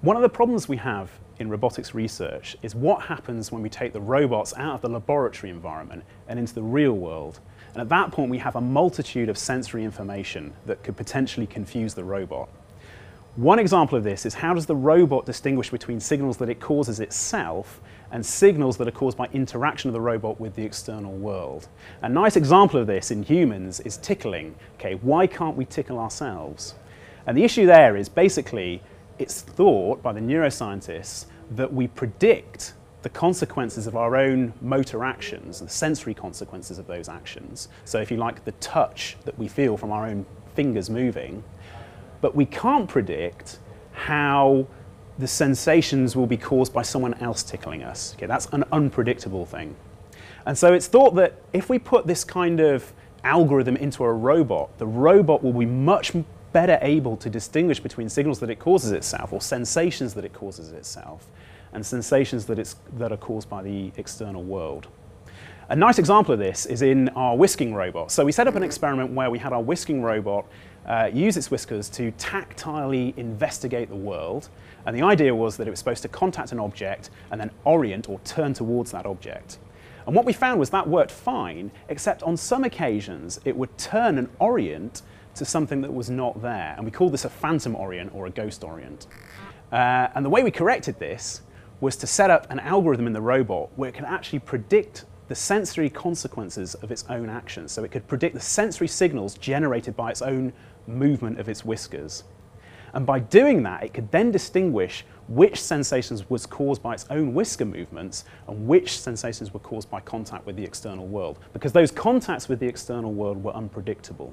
One of the problems we have in robotics research is what happens when we take the robots out of the laboratory environment and into the real world. And at that point, we have a multitude of sensory information that could potentially confuse the robot. One example of this is how does the robot distinguish between signals that it causes itself and signals that are caused by interaction of the robot with the external world. A nice example of this in humans is tickling. Okay, why can't we tickle ourselves? And the issue there is basically it's thought by the neuroscientists that we predict the consequences of our own motor actions, the sensory consequences of those actions. So, if you like, the touch that we feel from our own fingers moving, but we can't predict how the sensations will be caused by someone else tickling us. Okay, that's an unpredictable thing. And so it's thought that if we put this kind of algorithm into a robot, the robot will be much better able to distinguish between signals that it causes itself or sensations that it causes itself and sensations that, it's, that are caused by the external world. A nice example of this is in our whisking robot. So we set up an experiment where we had our whisking robot uh, use its whiskers to tactilely investigate the world. And the idea was that it was supposed to contact an object and then orient or turn towards that object. And what we found was that worked fine, except on some occasions it would turn and orient to something that was not there. And we call this a phantom orient or a ghost orient. Uh, and the way we corrected this was to set up an algorithm in the robot where it could actually predict the sensory consequences of its own actions. So it could predict the sensory signals generated by its own movement of its whiskers. And by doing that, it could then distinguish which sensations was caused by its own whisker movements and which sensations were caused by contact with the external world, because those contacts with the external world were unpredictable.